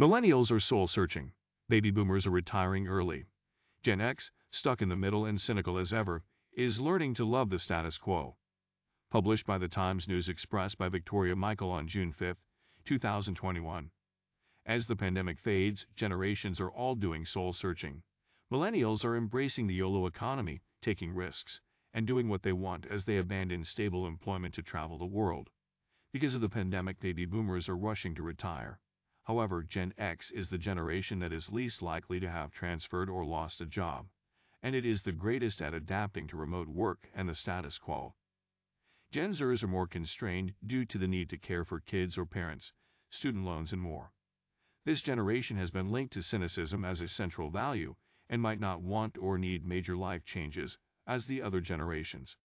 Millennials are soul-searching. Baby boomers are retiring early. Gen X, stuck in the middle and cynical as ever, is learning to love the status quo. Published by the Times News Express by Victoria Michael on June 5, 2021. As the pandemic fades, generations are all doing soul-searching. Millennials are embracing the YOLO economy, taking risks, and doing what they want as they abandon stable employment to travel the world. Because of the pandemic, baby boomers are rushing to retire. However, Gen X is the generation that is least likely to have transferred or lost a job, and it is the greatest at adapting to remote work and the status quo. Gen Zers are more constrained due to the need to care for kids or parents, student loans, and more. This generation has been linked to cynicism as a central value and might not want or need major life changes as the other generations.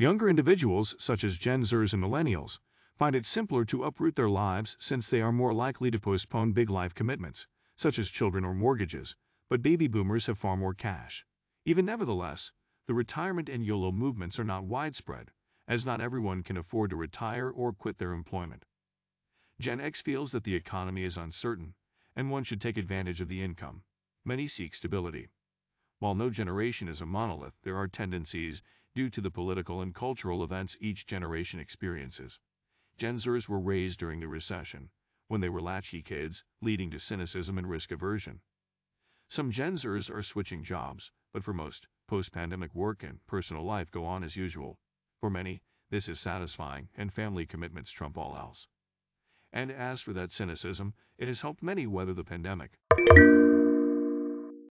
Younger individuals, such as Gen Zers and Millennials, find it simpler to uproot their lives since they are more likely to postpone big life commitments, such as children or mortgages, but baby boomers have far more cash. Even nevertheless, the retirement and YOLO movements are not widespread, as not everyone can afford to retire or quit their employment. Gen X feels that the economy is uncertain, and one should take advantage of the income. Many seek stability. While no generation is a monolith, there are tendencies due to the political and cultural events each generation experiences. Gen Zers were raised during the recession, when they were latchkey kids, leading to cynicism and risk aversion. Some Gen Zers are switching jobs, but for most, post-pandemic work and personal life go on as usual. For many, this is satisfying and family commitments trump all else. And as for that cynicism, it has helped many weather the pandemic.